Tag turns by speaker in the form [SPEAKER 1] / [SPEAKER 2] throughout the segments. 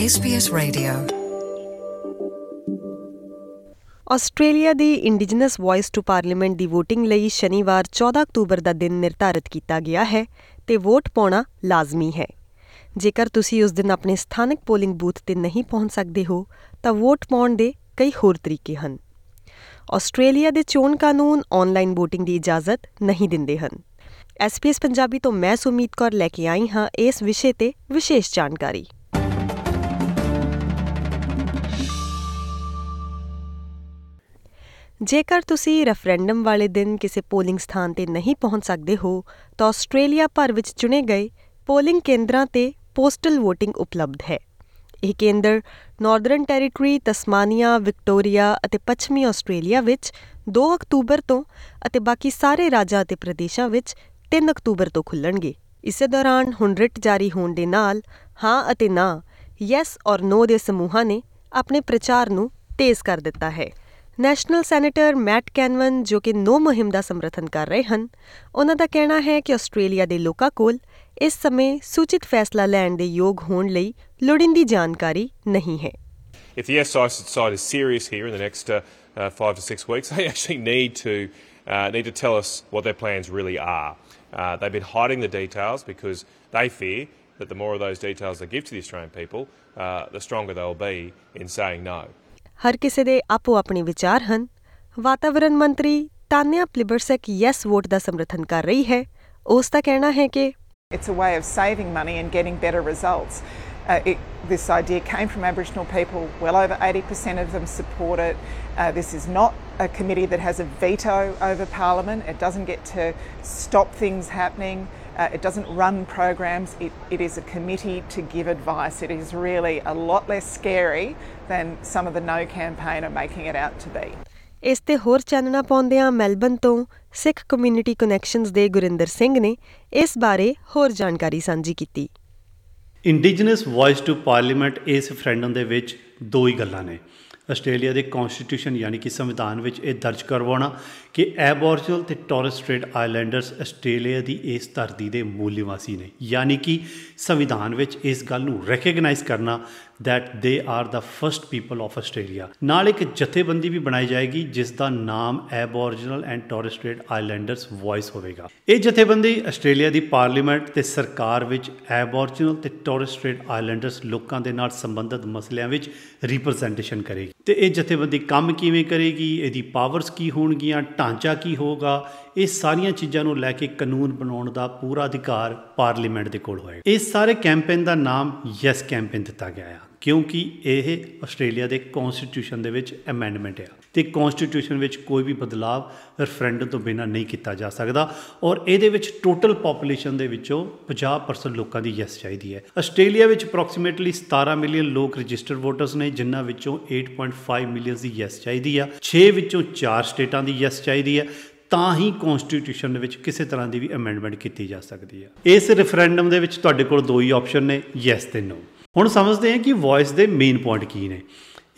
[SPEAKER 1] SBS Radio.
[SPEAKER 2] Australia ਦੀ Indigenous Voice to Parliament ਦੀ VOTING ਲਈ ਸ਼ਨੀਵਾਰ 14 ਅਕਤੂਬਰ ਦਾ ਦਿਨ ਨਿਰਧਾਰਿਤ ਕੀਤਾ ਗਿਆ ਹੈ ਤੇ ਵੋਟ ਪਾਉਣਾ ਲਾਜ਼ਮੀ ਹੈ। ਜੇਕਰ ਤੁਸੀਂ ਉਸ ਦਿਨ ਆਪਣੇ ਸਥਾਨਕ ਪੋਲਿੰਗ ਬੂਥ ਤੇ ਨਹੀਂ ਪਹੁੰਚ ਸਕਦੇ ਹੋ, ਤਾਂ ਵੋਟ ਪਾਉਣ ਦੇ ਕਈ ਹੋਰ ਤਰੀਕੇ ਹਨ। ਆਸਟ੍ਰੇਲੀਆ ਦੇ ਚੋਣ ਕਾਨੂੰਨ ਆਨਲਾਈਨ VOTING ਦੀ ਇਜਾਜ਼ਤ ਨਹੀਂ ਦਿੰਦੇ ਹਨ। SBS ਪੰਜਾਬੀ ਤੋਂ ਮੈਂ ਸੁਮੀਤ ਕੌਰ ਲੈ ਕੇ ਆਈ ਹਾਂ ਇਸ ਵਿਸ਼ੇ ਤੇ ਵਿਸ਼ੇਸ਼ ਜਾਣਕਾਰੀ। ਜੇਕਰ ਤੁਸੀਂ ਰੈਫਰੈਂਡਮ ਵਾਲੇ ਦਿਨ ਕਿਸੇ ਪੋਲਿੰਗ ਸਥਾਨ ਤੇ ਨਹੀਂ ਪਹੁੰਚ ਸਕਦੇ ਹੋ, ਤਾਂ ਆਸਟ੍ਰੇਲੀਆ ਭਰ ਵਿੱਚ ਚੁਣੇ ਗਏ ਪੋਲਿੰਗ ਕੇਂਦਰਾਂ ਤੇ ਪੋਸਟਲ VOTING ਉਪਲਬਧ ਹੈ। ਇਹ ਕੇਂਦਰ ਨਾਰਦਰਨ ਟੈਰੀਟਰੀ, ਤਸਮਾਨੀਆ, ਵਿਕਟੋਰੀਆ ਅਤੇ ਪੱਛਮੀ ਆਸਟ੍ਰੇਲੀਆ ਵਿੱਚ 2 ਅਕਤੂਬਰ ਤੋਂ ਅਤੇ ਬਾਕੀ ਸਾਰੇ ਰਾਜਾਂ ਅਤੇ ਪ੍ਰਦੇਸ਼ਾਂ ਵਿੱਚ 3 ਅਕਤੂਬਰ ਤੋਂ ਖੁੱਲਣਗੇ ਇਸੇ ਦੌਰਾਨ ਹੁਣ ਰਿਟ ਜਾਰੀ ਹੋਣ ਦੇ ਨਾਲ ਹਾਂ ਅਤੇ ਨਾ, ਯੈਸ ਔਰ ਨੋ ਦੇ ਸਮੂਹਾਂ ਨੇ ਆਪਣੇ ਪ੍ਰਚਾਰ ਨੂੰ ਤੇਜ਼ ਕਰ ਦਿੱਤਾ ਹੈ। ਨੈਸ਼ਨਲ ਸੈਨੇਟਰ ਮੈਟ ਕੈਨਵਨ ਜੋ ਕਿ ਨੋ ਮੁਹਿੰਮ ਦਾ ਸਮਰਥਨ ਕਰ ਰਹੇ ਹਨ ਉਹਨਾਂ ਦਾ ਕਹਿਣਾ ਹੈ ਕਿ ਆਸਟ੍ਰੇਲੀਆ ਦੇ ਲੋਕਾਂ ਕੋਲ ਇਸ ਸਮੇਂ ਸੂਚਿਤ ਫੈਸਲਾ ਲੈਣ ਦੇ ਯੋਗ ਹੋਣ ਲਈ ਲੋੜੀਂਦੀ ਜਾਣਕਾਰੀ ਨਹੀਂ ਹੈ
[SPEAKER 3] if the yes side is serious here in the next uh, uh, five to six weeks, they actually need to uh, need to tell us what their plans really are. Uh, they've been hiding the details because they fear that the more of those details they give to the Australian people, uh, the stronger they'll be in saying no.
[SPEAKER 2] ਹਰ ਕਿਸੇ ਦੇ ਆਪੋ ਆਪਣੇ ਵਿਚਾਰ ਹਨ ਵਾਤਾਵਰਣ ਮੰਤਰੀ Tanya Plibersek yes vote ਦਾ ਸਮਰਥਨ ਕਰ ਰਹੀ ਹੈ ਉਸ ਦਾ ਕਹਿਣਾ ਹੈ ਕਿ
[SPEAKER 4] It's a way of saving money and getting better results. Uh, it, this idea came from Aboriginal people. Well over 80% of them support it. Uh, this is not a committee that has a veto over Parliament. It doesn't get to stop things happening. Uh, it doesn't run programs. It, it is a committee to give advice. It is really a lot less scary than some of the no campaign are making it out to be.
[SPEAKER 2] ਇਸ ਤੇ ਹੋਰ ਚਾਨਣਾ ਪਾਉਂਦਿਆਂ Melbourne ਤੋਂ ਸਿੱਖ community connections ਦੇ ਗੁਰਿੰਦਰ ਸਿੰਘ ਨੇ ਇਸ ਬਾਰੇ ਹੋਰ ਜਾਣਕਾਰੀ ਸਾਂਝੀ ਕੀਤੀ
[SPEAKER 5] ਇੰਡੀਜੀਨਸ ਵੌਇਸ ਟੂ ਪਾਰਲੀਮੈਂਟ ਇਸ ਰੈਫਰੈਂਡਮ ਦੇ ਵਿੱਚ ਦੋ ਹੀ ਗੱਲਾਂ ਨੇ ਆਸਟ੍ਰੇਲੀਆ ਦੇ ਕਨਸਟੀਟਿਊਸ਼ਨ ਯਾਨੀ ਕਿ ਸੰਵਿਧਾਨ ਵਿੱਚ ਇਹ ਦਰਜ ਕਰਵਾਉਣਾ ਕਿ ਐਬੋਰਜਨਲ ਤੇ ਟੋਰਸ ਸਟ੍ਰੇਟ ਆਈਲੈਂਡਰਸ ਆਸਟ੍ਰੇਲੀਆ ਦੀ ਇਸ ਧਰਤੀ ਦੇ ਮੂਲ ਨਿਵਾਸੀ ਨੇ। ਯਾਨੀ ਕਿ ਸੰਵਿਧਾਨ ਵਿੱਚ ਇਸ ਗੱਲ ਨੂੰ ਰੈਕਗਨਾਈਜ਼ ਕਰਨਾ that they are the first people of Australia. ਨਾਲ ਇੱਕ ਜਥੇਬੰਦੀ ਵੀ ਬਣਾਈ ਜਾਏਗੀ ਜਿਸ ਦਾ ਨਾਮ Aboriginal and Torres Strait Islanders Voice ਹੋਵੇਗਾ ਇਹ ਜਥੇਬੰਦੀ ਆਸਟ੍ਰੇਲੀਆ ਦੀ ਪਾਰਲੀਮੈਂਟ ਤੇ ਸਰਕਾਰ ਵਿੱਚ ਐਬੋਰੀਜਨਲ ਤੇ ਟੋਰਸ ਸਟ੍ਰੇਟ ਆਈਲੈਂਡਰਸ ਲੋਕਾਂ ਦੇ ਨਾਲ ਸੰਬੰਧਿਤ ਮਸਲਿਆਂ ਵਿੱਚ ਰਿਪਰੈਜ਼ੈਂਟੇਸ਼ਨ ਕਰੇਗੀ ਤੇ ਇਹ ਜਥੇਬੰਦੀ ਕੰਮ ਕਿਵੇਂ ਕਰੇਗੀ, ਇਹਦੀ ਪਾਵਰਸ ਕੀ ਹੋਣਗੀਆਂ, ਢਾਂਚਾ ਕੀ ਹੋਗਾ ਇਹ ਸਾਰੀਆਂ ਚੀਜ਼ਾਂ ਨੂੰ ਲੈ ਕੇ ਕਾਨੂੰਨ ਬਣਾਉਣ ਦਾ ਪੂਰਾ ਅਧਿਕਾਰ ਪਾਰਲੀਮੈਂਟ ਦੇ ਕੋਲ ਹੋਏਗਾ। ਇਸ ਸਾਰੇ ਕੈਂਪੇਨ ਦਾ ਨਾਮ ਯੈਸ ਕੈਂਪੇਨ ਦਿੱਤਾ ਗਿਆ ਹੈ ਕਿਉਂਕਿ ਇਹ ਆਸਟ੍ਰੇਲੀਆ ਦੇ ਕਨਸਟੀਟਿਊਸ਼ਨ ਦੇ ਵਿੱਚ ਅਮੈਂਡਮੈਂਟ ਹੈ ਤੇ ਕਨਸਟੀਟਿਊਸ਼ਨ ਵਿੱਚ ਕੋਈ ਵੀ ਬਦਲਾਵ ਰੈਫਰੈਂਡਮ ਤੋਂ ਬਿਨਾਂ ਨਹੀਂ ਕੀਤਾ ਜਾ ਸਕਦਾ ਔਰ ਇਹਦੇ ਵਿੱਚ ਟੋਟਲ ਪੋਪੂਲੇਸ਼ਨ ਦੇ ਵਿੱਚੋਂ 50% ਲੋਕਾਂ ਦੀ ਯੈਸ ਚਾਹੀਦੀ ਹੈ। ਆਸਟ੍ਰੇਲੀਆ ਵਿੱਚ ਅਪਰੋਕਸੀਮੇਟਲੀ 17 ਮਿਲੀਅਨ ਲੋਕ ਰਜਿਸਟਰਡ ਵੋਟਰਸ ਨੇ, ਜਿਨ੍ਹਾਂ ਵਿੱਚੋਂ 8.5 ਮਿਲੀਅਨ ਦੀ ਯੈਸ ਚਾਹੀਦੀ ਆ 6 ਵਿੱਚੋਂ 4 ਸਟੇਟਾਂ ਦੀ ਯੈਸ ਚਾਹੀਦੀ ਹੈ ਤਾਂ ਹੀ ਕਨਸਟੀਟਿਊਸ਼ਨ ਦੇ ਵਿੱਚ ਕਿਸੇ ਤਰ੍ਹਾਂ ਦੀ ਵੀ ਅਮੈਂਡਮੈਂਟ ਕੀਤੀ ਜਾ ਸਕਦੀ ਹੈ ਇਸ ਰੈਫਰੈਂਡਮ ਦੇ ਵਿੱਚ ਤੁਹਾਡੇ ਕੋਲ ਦੋ ਹੀ ਆਪਸ਼ਨ ਨੇ ਯੈਸ ਤੇ ਨੋ ਹੁਣ ਸਮਝਦੇ ਹਾਂ ਕਿ ਵੌਇਸ ਦੇ ਮੇਨ ਪੁਆਇੰਟ ਕੀ ਨੇ।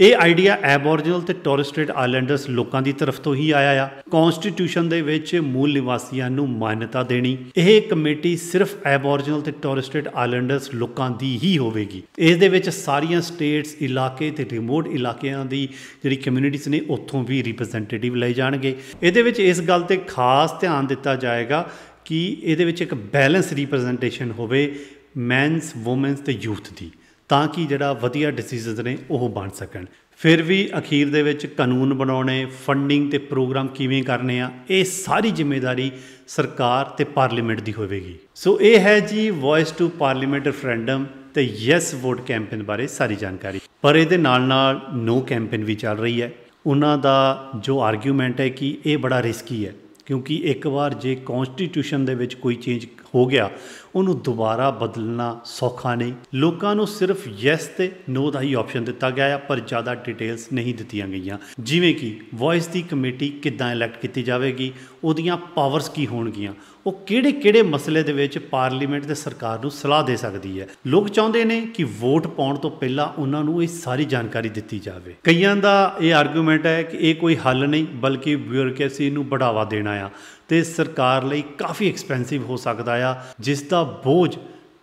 [SPEAKER 5] ਇਹ ਆਈਡੀਆ ਐਬੋਰੀਜਨਲ ਤੇ ਟੋਰਸ ਸਟ੍ਰੇਟ ਆਈਲੈਂਡਰਸ ਲੋਕਾਂ ਦੀ ਤਰਫ ਤੋਂ ਹੀ ਆਇਆ ਆ। ਕਨਸਟੀਟਿਊਸ਼ਨ ਦੇ ਵਿੱਚ ਮੂਲ ਨਿਵਾਸੀਆਂ ਨੂੰ ਮਾਨਤਾ ਦੇਣੀ, ਇਹ ਕਮੇਟੀ ਸਿਰਫ ਐਬੋਰੀਜਨਲ ਤੇ ਟੋਰਸ ਸਟ੍ਰੇਟ ਆਈਲੈਂਡਰਸ ਲੋਕਾਂ ਦੀ ਹੀ ਹੋਵੇਗੀ। ਇਸ ਦੇ ਵਿੱਚ ਸਾਰੀਆਂ ਸਟੇਟਸ ਇਲਾਕੇ ਤੇ ਰਿਮੋਟ ਇਲਾਕਿਆਂ ਦੀ ਜਿਹੜੀ ਕਮਿਊਨਿਟੀਜ਼ ਨੇ, ਉੱਥੋਂ ਵੀ ਰਿਪਰੈਜ਼ੈਂਟੇਟਿਵ ਲਏ ਜਾਣਗੇ। ਇਹਦੇ ਵਿੱਚ ਇਸ ਗੱਲ ਤੇ ਖਾਸ ਧਿਆਨ ਦਿੱਤਾ ਜਾਏਗਾ ਕਿ ਇਹਦੇ ਵਿੱਚ ਇੱਕ ਬੈਲੈਂਸ ਰਿਪਰੈਜ਼ੈਂਟੇਸ਼ਨ ਹੋਵੇ ਮੈਨਸ ਔਮਨਸ ਤੇ ਯੂਥ ਦੀ। ਤਾਂ ਕਿ ਜਿਹੜਾ ਵਧੀਆ ਡਿਸੀਜਨਸ ਨੇ ਉਹ ਬਣ ਸਕਣ। ਫਿਰ ਵੀ ਅਖੀਰ ਦੇ ਵਿੱਚ ਕਾਨੂੰਨ ਬਣਾਉਣੇ ਫੰਡਿੰਗ ਤੇ ਪ੍ਰੋਗਰਾਮ ਕਿਵੇਂ ਕਰਨੇ ਆ, ਇਹ ਸਾਰੀ ਜ਼ਿੰਮੇਵਾਰੀ ਸਰਕਾਰ ਤੇ ਪਾਰਲੀਮੈਂਟ ਦੀ ਹੋਵੇਗੀ। ਸੋ ਇਹ ਹੈ ਜੀ ਵੌਇਸ ਟੂ ਪਾਰਲੀਮੈਂਟ ਰੈਫਰੈਂਡਮ ਤੇ ਯੈਸ ਵੋਟ ਕੈਂਪੇਨ ਬਾਰੇ ਸਾਰੀ ਜਾਣਕਾਰੀ। ਪਰ ਇਹਦੇ ਨਾਲ ਨਾਲ ਨੋ ਕੈਂਪੇਨ ਵੀ ਚੱਲ ਰਹੀ ਹੈ। ਉਹਨਾਂ ਦਾ ਜੋ ਆਰਗੂਮੈਂਟ ਹੈ ਕਿ ਇਹ ਬੜਾ ਰਿਸਕੀ ਹੈ, ਕਿਉਂਕਿ ਇੱਕ ਵਾਰ ਜੇ ਕਨਸਟੀਟਿਊਸ਼ਨ ਦੇ ਵਿੱਚ ਕੋਈ ਚੇਂਜ ਹੋ ਗਿਆ। ਉਹਨੂੰ ਦੁਬਾਰਾ ਬਦਲਣਾ ਸੌਖਾ ਨਹੀਂ। ਲੋਕਾਂ ਨੂੰ ਸਿਰਫ ਯੈਸ ਤੇ ਨੋ ਦਾ ਹੀ ਆਪਸ਼ਨ ਦਿੱਤਾ ਗਿਆ ਹੈ ਪਰ ਜ਼ਿਆਦਾ ਡਿਟੇਲਸ ਨਹੀਂ ਦਿੱਤੀਆਂ ਗਈਆਂ। ਜਿਵੇਂ ਕਿ ਵੌਇਸ ਦੀ ਕਮੇਟੀ ਕਿੱਦਾਂ ਇਲੈਕਟ ਕੀਤੀ ਜਾਵੇਗੀ, ਉਹਦੀਆਂ ਪਾਵਰਸ ਕੀ ਹੋਣਗੀਆਂ। ਉਹ ਕਿਹੜੇ ਕਿਹੜੇ ਮਸਲੇ ਦੇ ਵਿੱਚ ਪਾਰਲੀਮੈਂਟ ਤੇ ਸਰਕਾਰ ਨੂੰ ਸਲਾਹ ਦੇ ਸਕਦੀ ਹੈ। ਲੋਕ ਚਾਹੁੰਦੇ ਨੇ ਕਿ ਵੋਟ ਪਾਉਣ ਤੋਂ ਪਹਿਲਾਂ ਉਹਨਾਂ ਨੂੰ ਇਹ ਸਾਰੀ ਜਾਣਕਾਰੀ ਦਿੱਤੀ ਜਾਵੇ। ਕਈਆਂ ਦਾ ਇਹ ਆਰਗੂਮੈਂਟ ਹੈ ਕਿ ਇਹ ਕੋਈ ਹੱਲ ਨਹੀਂ, ਬਲਕਿ ਬਿਊਰੋਕ੍ਰੇਸੀ ਨੂੰ ਬੜਾਵਾ ਦੇਣਾ ਆ। ਤੇ ਸਰਕਾਰ ਲਈ ਕਾਫੀ ਐਕਸਪੈਂਸਿਵ ਹੋ ਸਕਦਾ ਆ, ਜਿਸ ਦਾ ਬੋਝ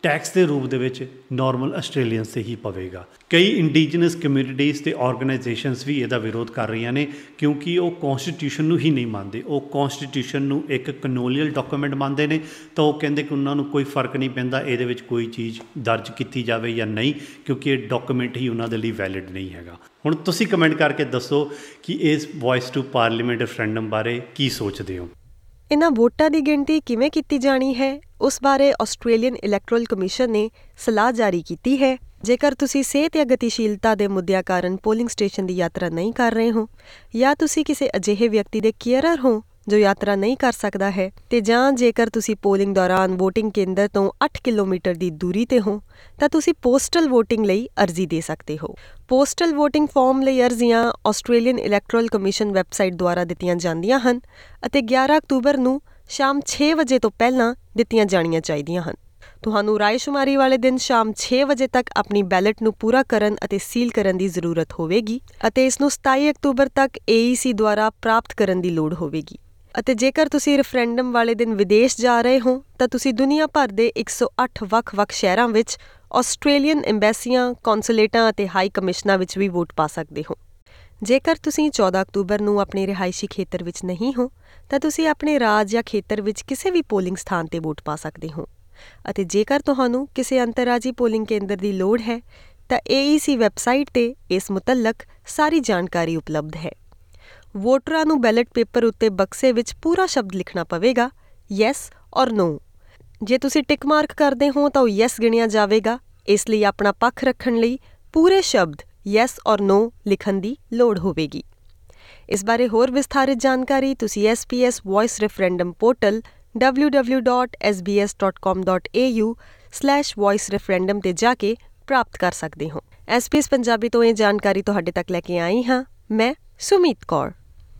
[SPEAKER 5] ਟੈਕਸ ਦੇ ਰੂਪ ਦੇ ਵਿੱਚ ਨਾਰਮਲ ਆਸਟ੍ਰੇਲੀਅਨਸ ਤੇ ਹੀ ਪਵੇਗਾ। ਕਈ ਇੰਡੀਜਨਸ ਕਮਿਊਨਿਟੀਜ਼ ਤੇ ਆਰਗੇਨਾਈਜੇਸ਼ਨਸ ਵੀ ਇਹਦਾ ਵਿਰੋਧ ਕਰ ਰਹੀਆਂ ਨੇ, ਕਿਉਂਕਿ ਉਹ ਕਨਸਟੀਟਿਊਸ਼ਨ ਨੂੰ ਹੀ ਨਹੀਂ ਮੰਨਦੇ। ਉਹ ਕਨਸਟੀਟਿਊਸ਼ਨ ਨੂੰ ਇੱਕ ਕਨੋਲੀਅਲ ਡਾਕੂਮੈਂਟ ਮੰਨਦੇ ਨੇ, ਤਾਂ ਉਹ ਕਹਿੰਦੇ ਕਿ ਉਹਨਾਂ ਨੂੰ ਕੋਈ ਫ਼ਰਕ ਨਹੀਂ ਪੈਂਦਾ, ਇਹਦੇ ਵਿੱਚ ਕੋਈ ਚੀਜ਼ ਦਰਜ ਕੀਤੀ ਜਾਵੇ ਜਾਂ ਨਹੀਂ, ਕਿਉਂਕਿ ਇਹ ਡਾਕੂਮੈਂਟ ਹੀ ਉਹਨਾਂ ਦੇ ਲਈ ਵੈਲਿਡ ਨਹੀਂ ਹੈਗਾ। ਹੁਣ ਤੁਸੀਂ ਕਮੈਂਟ ਕਰਕੇ ਦੱਸੋ ਕਿ ਇਸ ਵੌਇਸ ਟੂ ਪਾਰਲੀਮੈਂਟ ਰੈਫਰੈਂਡਮ ਬਾਰੇ ਕੀ ਸੋਚਦੇ ਹੋ?
[SPEAKER 2] ਇਨ੍ਹਾਂ ਵੋਟਾਂ ਦੀ ਗਿਣਤੀ ਕਿਵੇਂ ਕੀਤੀ ਜਾਣੀ ਹੈ? ਉਸ ਬਾਰੇ ਆਸਟ੍ਰੇਲੀਅਨ ਇਲੈਕਟਰਲ ਕਮਿਸ਼ਨ ਨੇ ਸਲਾਹ ਜਾਰੀ ਕੀਤੀ ਹੈ। ਜੇਕਰ ਤੁਸੀਂ ਸਿਹਤ ਜਾਂ ਗਤੀਸ਼ੀਲਤਾ ਦੇ ਮੁੱਦਿਆਂ ਕਾਰਨ ਪੋਲਿੰਗ ਸਟੇਸ਼ਨ ਦੀ ਯਾਤਰਾ ਨਹੀਂ ਕਰ ਰਹੇ ਹੋ ਜਾਂ ਤੁਸੀਂ ਕਿਸੇ ਅਜਿਹੇ ਵਿਅਕਤੀ ਦੇ ਕੇਅਰਰ ਹੋ ਜੋ ਯਾਤਰਾ ਨਹੀਂ ਕਰ ਸਕਦਾ ਹੈ ਤੇ ਜਾਂ ਜੇਕਰ ਤੁਸੀਂ ਪੋਲਿੰਗ ਦੌਰਾਨ VOTING ਕੇਂਦਰ ਤੋਂ 8 ਕਿਲੋਮੀਟਰ ਦੀ ਦੂਰੀ ਤੇ ਹੋ, ਤਾਂ ਤੁਸੀਂ ਪੋਸਟਲ VOTING ਲਈ ਅਰਜ਼ੀ ਦੇ ਸਕਦੇ ਹੋ। ਪੋਸਟਲ VOTING ਫਾਰਮ ਲਈ ਅਰਜ਼ੀਆਂ ਆਸਟ੍ਰੇਲੀਅਨ ਇਲੈਕਟਰਲ ਕਮਿਸ਼ਨ ਵੈਬਸਾਈਟ ਦੁਆਰਾ ਦਿੱਤੀਆਂ ਜਾਂਦੀਆਂ ਹਨ ਅਤੇ 11 ਅਕਤੂਬਰ ਨੂੰ ਸ਼ਾਮ 6 ਵਜੇ ਤੋਂ ਪਹਿਲਾਂ ਦਿੱਤੀਆਂ ਜਾਣੀਆਂ ਚਾਹੀਦੀਆਂ ਹਨ। ਤੁਹਾਨੂੰ ਰਾਇਸ਼ੁਮਾਰੀ ਵਾਲੇ ਦਿਨ ਸ਼ਾਮ 6 ਵਜੇ ਤੱਕ ਆਪਣੀ ਬੈਲਟ ਨੂੰ ਪੂਰਾ ਕਰਨ ਅਤੇ ਸੀਲ ਕਰਨ ਦੀ ਜ਼ਰੂਰਤ ਹੋਵੇਗੀ ਅਤੇ ਇਸ ਨੂੰ 27 ਅਕਤੂਬਰ ਤੱਕ AEC ਦੁਆਰਾ ਪ੍ਰਾਪਤ ਕਰਨ ਦੀ ਲੋੜ ਹੋਵੇਗੀ। ਅਤੇ ਜੇਕਰ ਤੁਸੀਂ ਰੈਫਰੈਂਡਮ ਵਾਲੇ ਦਿਨ ਵਿਦੇਸ਼ ਜਾ ਰਹੇ ਹੋ ਤਾਂ ਤੁਸੀਂ ਦੁਨੀਆ ਭਰ ਦੇ 108 ਵੱਖ-ਵੱਖ ਸ਼ਹਿਰਾਂ ਵਿੱਚ ਆਸਟ੍ਰੇਲੀਅਨ ਐਮਬੈਸੀਆਂ, ਕੌਂਸੂਲੇਟਾਂ ਅਤੇ ਹਾਈ ਕਮਿਸ਼ਨਾਂ ਵਿੱਚ ਵੀ ਵੋਟ ਪਾ ਸਕਦੇ ਹੋ। ਜੇਕਰ ਤੁਸੀਂ 14 ਅਕਤੂਬਰ ਨੂੰ ਆਪਣੇ ਰਿਹਾਇਸ਼ੀ ਖੇਤਰ ਵਿੱਚ ਨਹੀਂ ਹੋ ਤਾਂ ਤੁਸੀਂ ਆਪਣੇ ਰਾਜ ਜਾਂ ਖੇਤਰ ਵਿੱਚ ਕਿਸੇ ਵੀ ਪੋਲਿੰਗ ਸਥਾਨ ਤੇ ਵੋਟ ਪਾ ਸਕਦੇ ਹੋ। ਅਤੇ ਜੇਕਰ ਤੁਹਾਨੂੰ ਕਿਸੇ ਅੰਤਰਰਾਜੀ ਪੋਲਿੰਗ ਕੇਂਦਰ ਦੀ ਲੋੜ ਹੈ ਤਾਂ AEC ਵੈਬਸਾਈਟ ਤੇ ਇਸ ਮੁਤਲਕ ਸਾਰੀ ਜਾਣਕਾਰੀ ਉਪਲਬਧ ਹੈ। ਵੋਟਰਾਂ ਨੂੰ ਬੈਲਟ ਪੇਪਰ ਉੱਤੇ ਬਕਸੇ ਵਿੱਚ ਪੂਰਾ ਸ਼ਬਦ ਲਿਖਣਾ ਪਵੇਗਾ, ਯੈਸ ਔਰ ਨੋ। ਜੇ ਤੁਸੀਂ ਟਿਕ ਮਾਰਕ ਕਰਦੇ ਹੋ ਤਾਂ ਉਹ ਯੈਸ ਗਿਣਿਆ ਜਾਵੇਗਾ, ਇਸ ਲਈ ਆਪਣਾ ਪੱਖ ਰੱਖਣ ਲਈ ਪੂਰੇ ਸ਼ਬਦ ਯੈਸ ਔਰ ਨੋ ਲਿਖਣ ਦੀ ਲੋੜ ਹੋਵੇਗੀ। ਇਸ ਬਾਰੇ ਹੋਰ ਵਿਸਥਾਰਿਤ ਜਾਣਕਾਰੀ ਤੁਸੀਂ SPS voice referendum portal www.sbs.com.au/voicereferendum ਤੇ ਜਾ ਕੇ ਪ੍ਰਾਪਤ ਕਰ ਸਕਦੇ ਹੋ। SPS ਪੰਜਾਬੀ ਤੋਂ ਇਹ ਜਾਣਕਾਰੀ ਤੁਹਾਡੇ ਤੱਕ ਲੈ ਕੇ ਆਈ ਹਾਂ। ਮੈਂ ਸੁਮੀਤ ਕੌਰ।